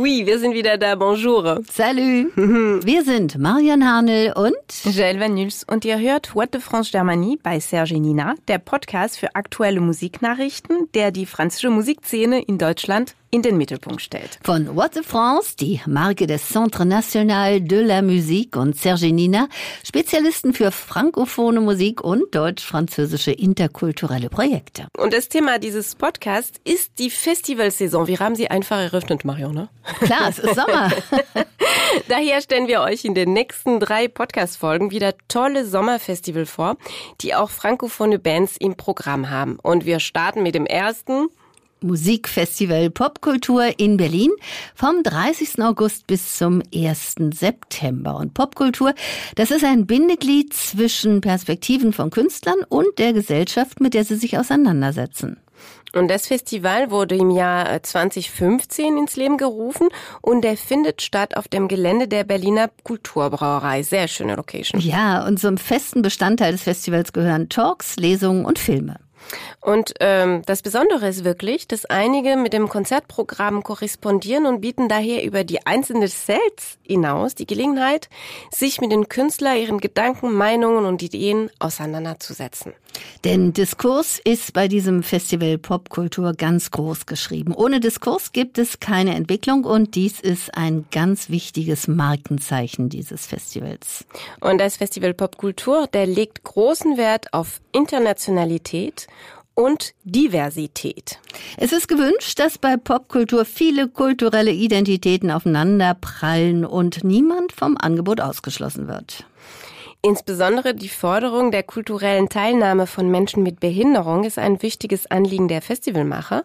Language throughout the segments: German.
Oui, wir sind wieder da. Bonjour. Salut. Wir sind Marian Hanel und Joël Van Nuls und ihr hört What de France Germanie bei Serge Nina, der Podcast für aktuelle Musiknachrichten, der die französische Musikszene in Deutschland in den Mittelpunkt stellt. Von What de France, die Marke des Centre National de la Musique und Serge Nina, Spezialisten für frankophone Musik und deutsch-französische interkulturelle Projekte. Und das Thema dieses Podcasts ist die Festivalsaison. Wir haben sie einfach eröffnet, Marion, ne? Klar, es ist Sommer. Daher stellen wir euch in den nächsten drei Podcast-Folgen wieder tolle Sommerfestival vor, die auch frankophone Bands im Programm haben. Und wir starten mit dem ersten. Musikfestival Popkultur in Berlin vom 30. August bis zum 1. September. Und Popkultur, das ist ein Bindeglied zwischen Perspektiven von Künstlern und der Gesellschaft, mit der sie sich auseinandersetzen. Und das Festival wurde im Jahr 2015 ins Leben gerufen und der findet statt auf dem Gelände der Berliner Kulturbrauerei. Sehr schöne Location. Ja, und zum festen Bestandteil des Festivals gehören Talks, Lesungen und Filme. Und ähm, das Besondere ist wirklich, dass einige mit dem Konzertprogramm korrespondieren und bieten daher über die einzelnen Sets hinaus die Gelegenheit, sich mit den Künstlern, ihren Gedanken, Meinungen und Ideen auseinanderzusetzen. Denn Diskurs ist bei diesem Festival Popkultur ganz groß geschrieben. Ohne Diskurs gibt es keine Entwicklung und dies ist ein ganz wichtiges Markenzeichen dieses Festivals. Und das Festival Popkultur, der legt großen Wert auf Internationalität und Diversität. Es ist gewünscht, dass bei Popkultur viele kulturelle Identitäten aufeinander prallen und niemand vom Angebot ausgeschlossen wird. Insbesondere die Forderung der kulturellen Teilnahme von Menschen mit Behinderung ist ein wichtiges Anliegen der Festivalmacher.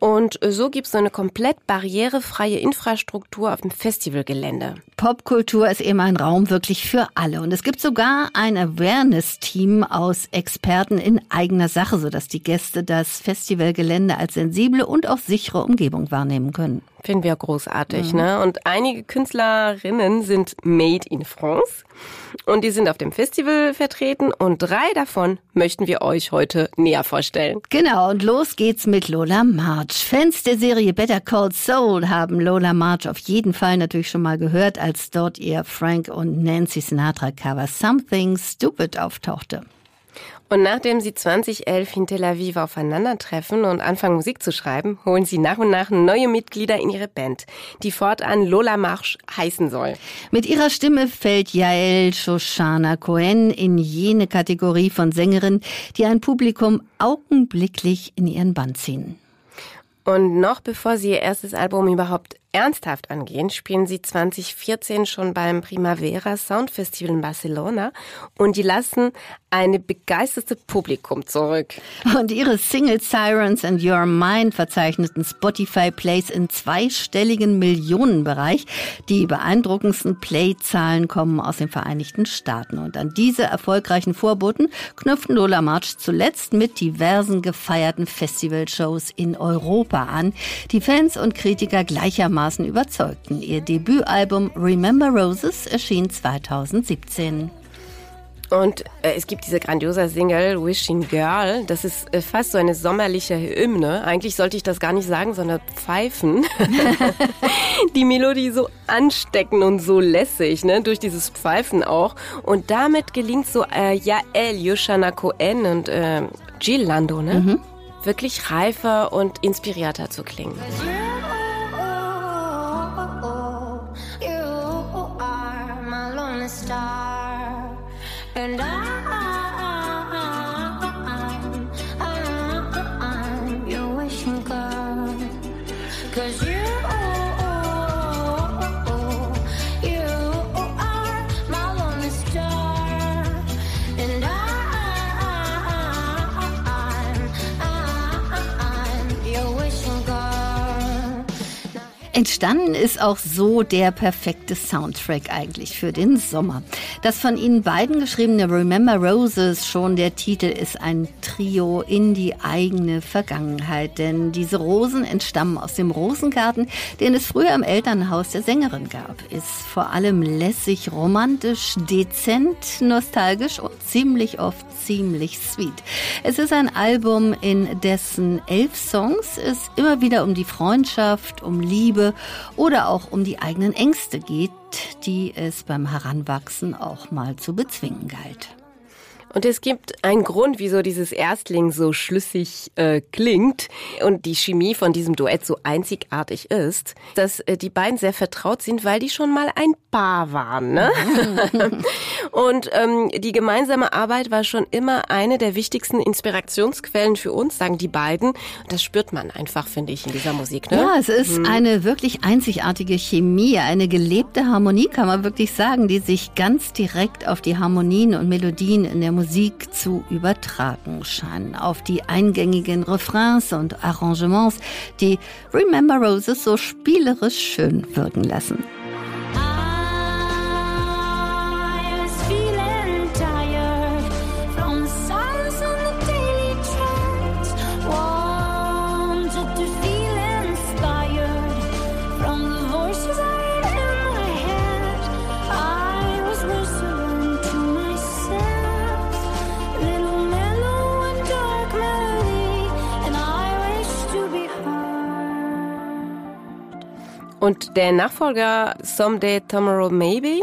Und so gibt es eine komplett barrierefreie Infrastruktur auf dem Festivalgelände. Popkultur ist eben ein Raum wirklich für alle. Und es gibt sogar ein Awareness-Team aus Experten in eigener Sache, sodass die Gäste das Festivalgelände als sensible und auch sichere Umgebung wahrnehmen können. Finden wir großartig, mhm. ne? Und einige Künstlerinnen sind made in France und die sind auf dem Festival vertreten und drei davon möchten wir euch heute näher vorstellen. Genau, und los geht's mit Lola March. Fans der Serie Better Call Soul haben Lola March auf jeden Fall natürlich schon mal gehört, als dort ihr Frank und Nancy Sinatra Cover Something Stupid auftauchte. Und nachdem sie 2011 in Tel Aviv aufeinandertreffen und anfangen Musik zu schreiben, holen sie nach und nach neue Mitglieder in ihre Band, die fortan Lola Marsch heißen soll. Mit ihrer Stimme fällt Yael Shoshana Cohen in jene Kategorie von Sängerinnen, die ein Publikum augenblicklich in ihren Band ziehen. Und noch bevor sie ihr erstes Album überhaupt ernsthaft angehen, spielen sie 2014 schon beim Primavera Sound Festival in Barcelona und die lassen eine begeisterte Publikum zurück. Und ihre Single Sirens and Your Mind verzeichneten Spotify Plays in zweistelligen Millionenbereich. Die beeindruckendsten Playzahlen kommen aus den Vereinigten Staaten. Und an diese erfolgreichen Vorboten knüpften Lola March zuletzt mit diversen gefeierten Festivalshows in Europa an, die Fans und Kritiker gleichermaßen einigermaßen überzeugten. Ihr Debütalbum Remember Roses erschien 2017. Und äh, es gibt diese grandiose Single Wishing Girl. Das ist äh, fast so eine sommerliche Hymne. Eigentlich sollte ich das gar nicht sagen, sondern pfeifen. die Melodie so ansteckend und so lässig, ne? Durch dieses Pfeifen auch. Und damit gelingt so äh, Yael, Yoshana Cohen und äh, Jill Lando, ne? Mhm. Wirklich reifer und inspirierter zu klingen. Entstanden ist auch so der perfekte Soundtrack eigentlich für den Sommer. Das von Ihnen beiden geschriebene Remember Roses, schon der Titel ist ein Trio in die eigene Vergangenheit, denn diese Rosen entstammen aus dem Rosengarten, den es früher im Elternhaus der Sängerin gab. Ist vor allem lässig, romantisch, dezent, nostalgisch und ziemlich oft ziemlich sweet. Es ist ein Album, in dessen elf Songs es immer wieder um die Freundschaft, um Liebe, oder auch um die eigenen Ängste geht, die es beim Heranwachsen auch mal zu bezwingen galt. Und es gibt einen Grund, wieso dieses Erstling so schlüssig äh, klingt und die Chemie von diesem Duett so einzigartig ist, dass äh, die beiden sehr vertraut sind, weil die schon mal ein Paar waren. Ne? und ähm, die gemeinsame Arbeit war schon immer eine der wichtigsten Inspirationsquellen für uns, sagen die beiden. Das spürt man einfach, finde ich, in dieser Musik. Ne? Ja, es ist hm. eine wirklich einzigartige Chemie, eine gelebte Harmonie, kann man wirklich sagen, die sich ganz direkt auf die Harmonien und Melodien in der Musik Musik zu übertragen scheinen auf die eingängigen Refrains und Arrangements, die Remember Roses so spielerisch schön wirken lassen. Und der Nachfolger Someday Tomorrow Maybe,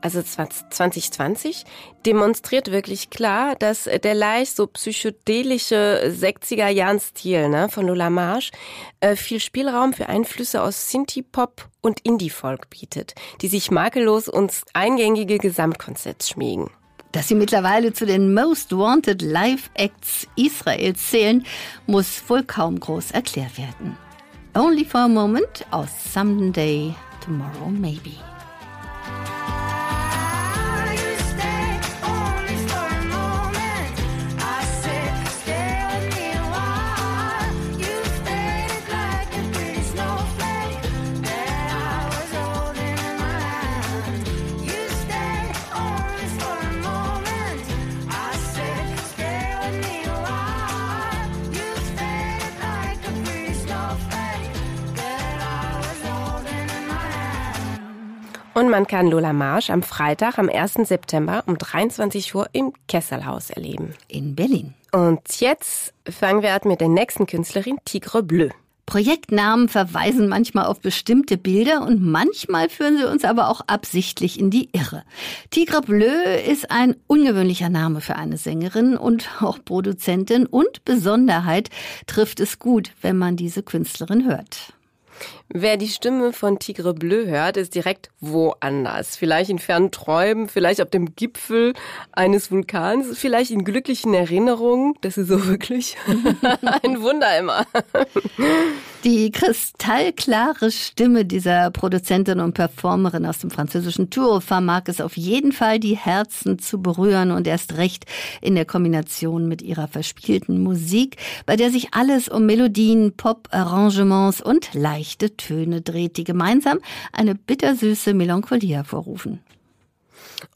also 2020, demonstriert wirklich klar, dass der leicht so psychedelische 60er Jahren Stil ne, von Lola Marsch äh, viel Spielraum für Einflüsse aus Synthie-Pop und Indie-Folk bietet, die sich makellos ins eingängige Gesamtkonzept schmiegen. Dass sie mittlerweile zu den Most Wanted Live Acts Israels zählen, muss wohl kaum groß erklärt werden. Only for a moment or someday tomorrow maybe. Man kann Lola Marsch am Freitag, am 1. September um 23 Uhr im Kesselhaus erleben. In Berlin. Und jetzt fangen wir an mit der nächsten Künstlerin, Tigre Bleu. Projektnamen verweisen manchmal auf bestimmte Bilder und manchmal führen sie uns aber auch absichtlich in die Irre. Tigre Bleu ist ein ungewöhnlicher Name für eine Sängerin und auch Produzentin und Besonderheit trifft es gut, wenn man diese Künstlerin hört. Wer die Stimme von Tigre Bleu hört, ist direkt woanders. Vielleicht in fernen Träumen, vielleicht auf dem Gipfel eines Vulkans, vielleicht in glücklichen Erinnerungen. Das ist so wirklich ein Wunder immer. Die kristallklare Stimme dieser Produzentin und Performerin aus dem französischen Tour vermag es auf jeden Fall, die Herzen zu berühren und erst recht in der Kombination mit ihrer verspielten Musik, bei der sich alles um Melodien, Pop, Arrangements und leichte Töne dreht, die gemeinsam eine bittersüße Melancholie hervorrufen.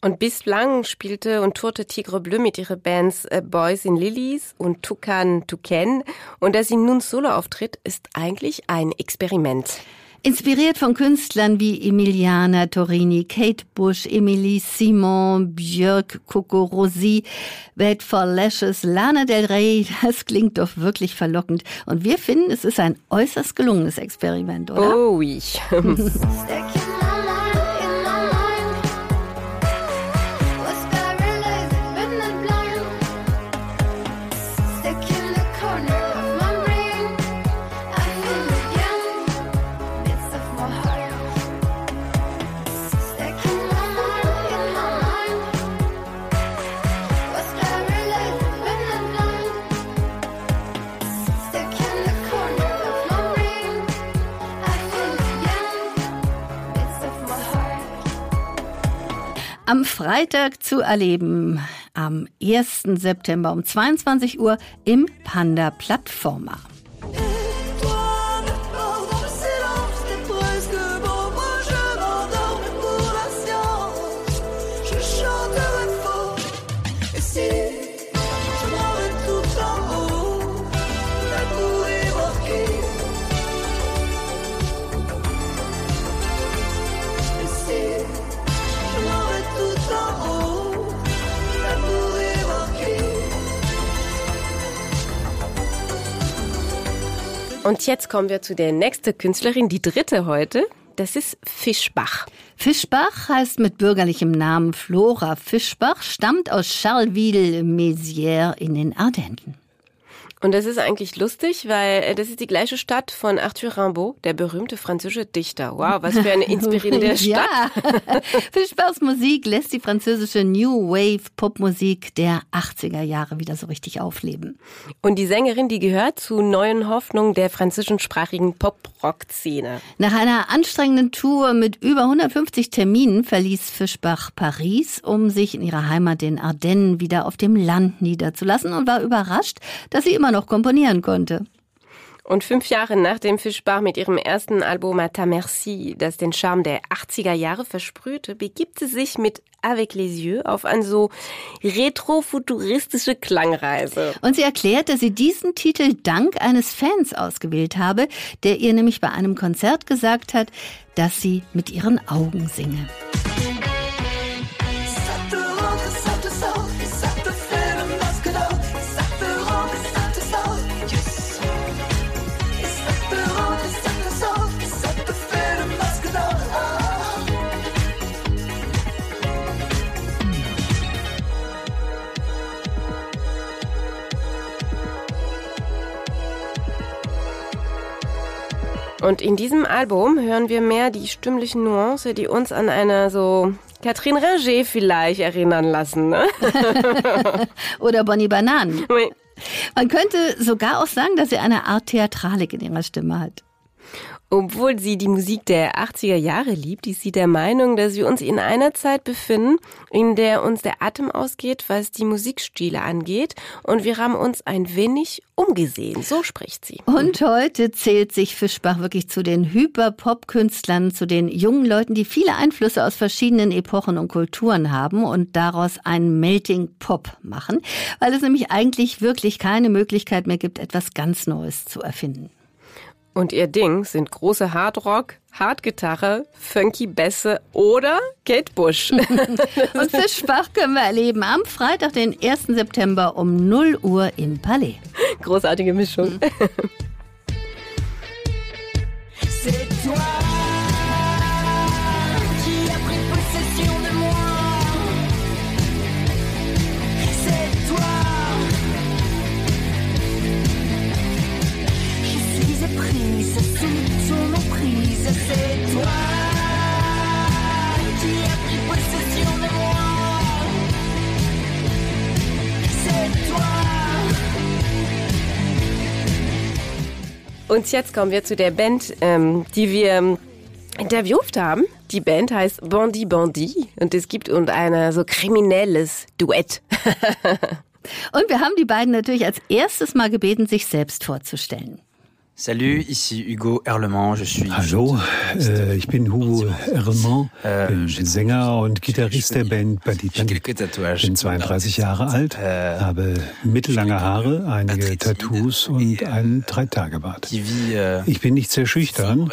Und bislang spielte und tourte Tigre Bleu mit ihren Bands äh, Boys in Lilies und Tukan Tuken. Und dass sie nun solo auftritt, ist eigentlich ein Experiment. Inspiriert von Künstlern wie Emiliana Torini, Kate Bush, Emily Simon, Björk, Coco Rosi, Wait for Lashes, Lana Del Rey, das klingt doch wirklich verlockend. Und wir finden, es ist ein äußerst gelungenes Experiment, oder? Oh, ich. Am Freitag zu erleben, am 1. September um 22 Uhr im Panda Plattformer. Und jetzt kommen wir zu der nächsten Künstlerin, die dritte heute. Das ist Fischbach. Fischbach heißt mit bürgerlichem Namen Flora Fischbach, stammt aus Charleville-Mézières in den Ardennen. Und das ist eigentlich lustig, weil äh, das ist die gleiche Stadt von Arthur Rimbaud, der berühmte französische Dichter. Wow, was für eine inspirierende Stadt. ja. Fischbachs Musik lässt die französische New Wave Popmusik der 80er Jahre wieder so richtig aufleben. Und die Sängerin, die gehört zu neuen Hoffnungen der französischsprachigen Pop-Rock-Szene. Nach einer anstrengenden Tour mit über 150 Terminen verließ Fischbach Paris, um sich in ihrer Heimat den Ardennen wieder auf dem Land niederzulassen und war überrascht, dass sie immer noch komponieren konnte. Und fünf Jahre nach dem Fischbach mit ihrem ersten Album Mata Merci, das den Charme der 80er Jahre versprühte, begibt sie sich mit Avec les Yeux auf eine so retrofuturistische Klangreise. Und sie erklärt, dass sie diesen Titel dank eines Fans ausgewählt habe, der ihr nämlich bei einem Konzert gesagt hat, dass sie mit ihren Augen singe. Und in diesem Album hören wir mehr die stimmlichen Nuance, die uns an eine so Catherine Ringer vielleicht erinnern lassen. Ne? Oder Bonnie Bananen. Man könnte sogar auch sagen, dass sie eine Art Theatralik in ihrer Stimme hat. Obwohl sie die Musik der 80er Jahre liebt, ist sie der Meinung, dass wir uns in einer Zeit befinden, in der uns der Atem ausgeht, was die Musikstile angeht. Und wir haben uns ein wenig umgesehen. So spricht sie. Und heute zählt sich Fischbach wirklich zu den Hyper-Pop-Künstlern, zu den jungen Leuten, die viele Einflüsse aus verschiedenen Epochen und Kulturen haben und daraus einen Melting Pop machen, weil es nämlich eigentlich wirklich keine Möglichkeit mehr gibt, etwas ganz Neues zu erfinden. Und ihr Ding sind große Hardrock, Hardgitarre, funky Bässe oder Kate Bush. Und Fischbach können wir erleben am Freitag, den 1. September um 0 Uhr im Palais. Großartige Mischung. Und jetzt kommen wir zu der Band, ähm, die wir ähm, interviewt haben. Die Band heißt Bondi Bondi und es gibt und ein so kriminelles Duett. und wir haben die beiden natürlich als erstes mal gebeten, sich selbst vorzustellen. Salut, ici Hugo Erlemont, je suis. Hallo, äh, ich bin Hugo Erlemont, äh, bin Sänger und Gitarrist der Band Bandit Bandit. Bin 32 Jahre alt, habe mittellange Haare, einige Tattoos und einen Dreitagebart. Ich bin nicht sehr schüchtern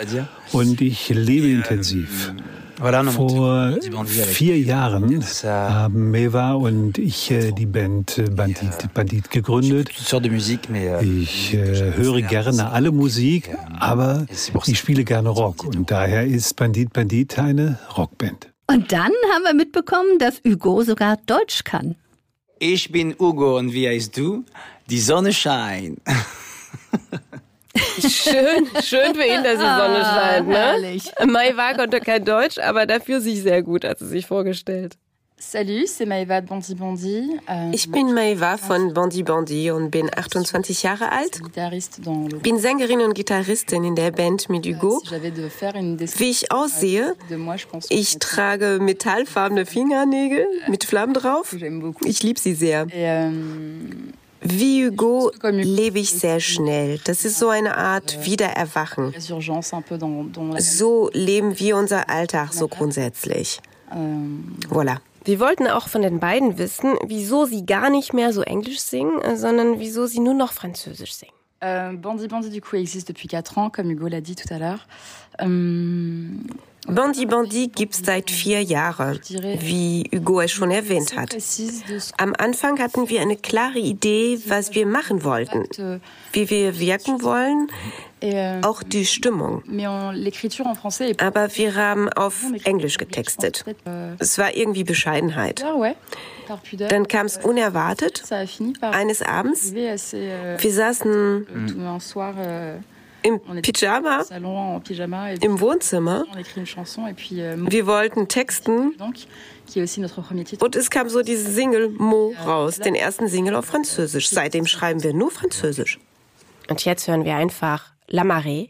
und ich lebe intensiv. Vor vier Jahren haben Meva und ich äh, die Band äh, Bandit, Bandit gegründet. Ich äh, höre gerne alle Musik, aber ich spiele gerne Rock und daher ist Bandit Bandit eine Rockband. Und dann haben wir mitbekommen, dass Hugo sogar Deutsch kann. Ich bin Hugo und wie heißt du? Die Sonne scheint. Schön, schön für ihn, dass die Sonne ah, scheint. Ne? Herrlich. Maïva konnte kein Deutsch, aber dafür sich sehr gut, hat sie sich vorgestellt. Salut, c'est Maïva de Bandi Bandi. Euh, ich bin Maïva von Bandi Bandi und bin 28 Jahre alt. Bin Sängerin und Gitarristin in der Band mit Hugo. Wie ich aussehe, ich trage metallfarbene Fingernägel mit Flammen drauf. Ich liebe sie sehr. Euh, wie Hugo lebe ich sehr schnell. Das ist so eine Art Wiedererwachen. So leben wir unser Alltag so grundsätzlich. Voilà. Wir wollten auch von den beiden wissen, wieso sie gar nicht mehr so Englisch singen, sondern wieso sie nur noch Französisch singen. Euh, Bandi Bandi, du coup, existe depuis 4 ans, comme Hugo l'a dit tout à l'heure. Euh, Bondi Bondi gibt's seit vier Jahren, wie Hugo es schon erwähnt hat. Am Anfang hatten wir eine klare Idee, was wir machen wollten, wie wir wirken wollen, auch die Stimmung. Aber wir haben auf Englisch getextet. Es war irgendwie Bescheidenheit. Dann kam es unerwartet, eines Abends. Wir saßen im Pyjama, im Wohnzimmer. Wir wollten texten. Und es kam so diese Single Mo raus, den ersten Single auf Französisch. Seitdem schreiben wir nur Französisch. Und jetzt hören wir einfach La Marée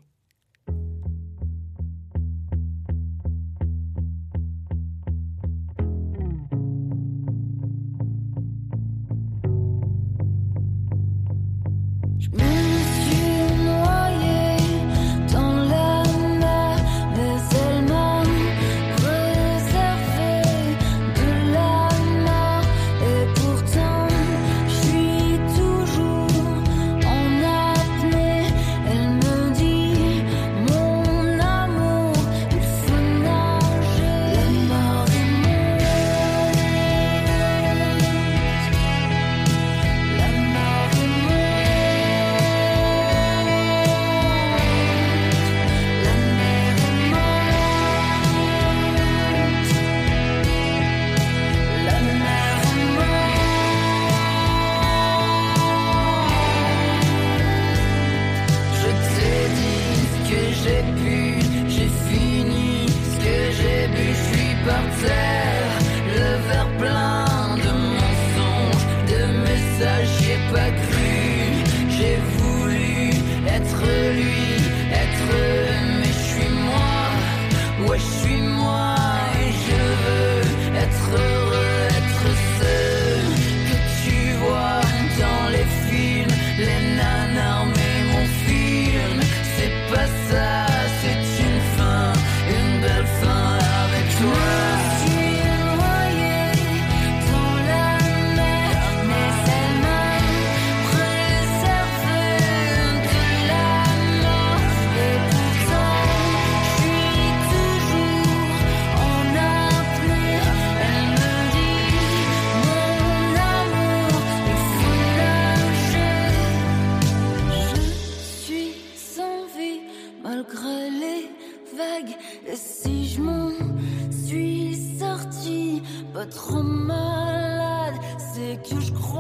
już głupi.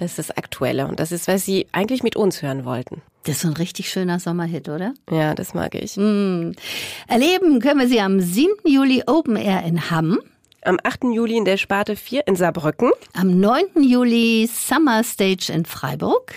Das ist das Aktuelle und das ist, was Sie eigentlich mit uns hören wollten. Das ist so ein richtig schöner Sommerhit, oder? Ja, das mag ich. Mm. Erleben können wir Sie am 7. Juli Open Air in Hamm. Am 8. Juli in der Sparte 4 in Saarbrücken. Am 9. Juli Summer Stage in Freiburg.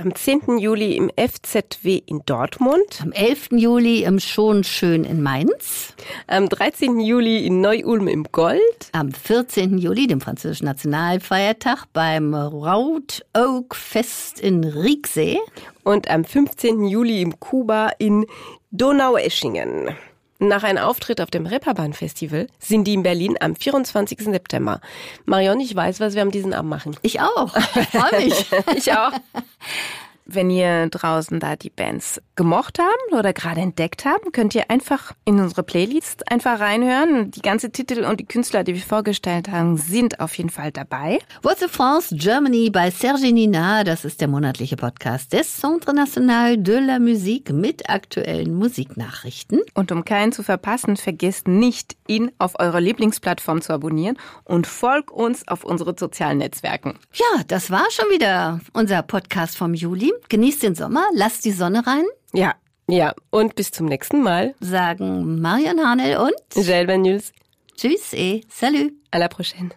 Am 10. Juli im FZW in Dortmund. Am 11. Juli im Schon Schön in Mainz. Am 13. Juli in Neu-Ulm im Gold. Am 14. Juli, dem französischen Nationalfeiertag, beim Raut Oak Fest in Rieksee. Und am 15. Juli im Kuba in Donaueschingen. Nach einem Auftritt auf dem Reeperbahn-Festival sind die in Berlin am 24. September. Marion, ich weiß, was wir am diesen Abend machen. Ich auch. Ich freue mich. ich auch. Wenn ihr draußen da die Bands gemocht haben oder gerade entdeckt haben, könnt ihr einfach in unsere Playlist einfach reinhören. Die ganze Titel und die Künstler, die wir vorgestellt haben, sind auf jeden Fall dabei. What's the France Germany bei Serge Nina, das ist der monatliche Podcast des Centre National de la Musique mit aktuellen Musiknachrichten. Und um keinen zu verpassen, vergesst nicht, ihn auf eurer Lieblingsplattform zu abonnieren und folgt uns auf unsere sozialen Netzwerken. Ja, das war schon wieder unser Podcast vom Juli. Genießt den Sommer, lasst die Sonne rein. Ja, ja. Und bis zum nächsten Mal. Sagen Marion Hanel und Gilles Nuls. Tschüss et salut. À la prochaine.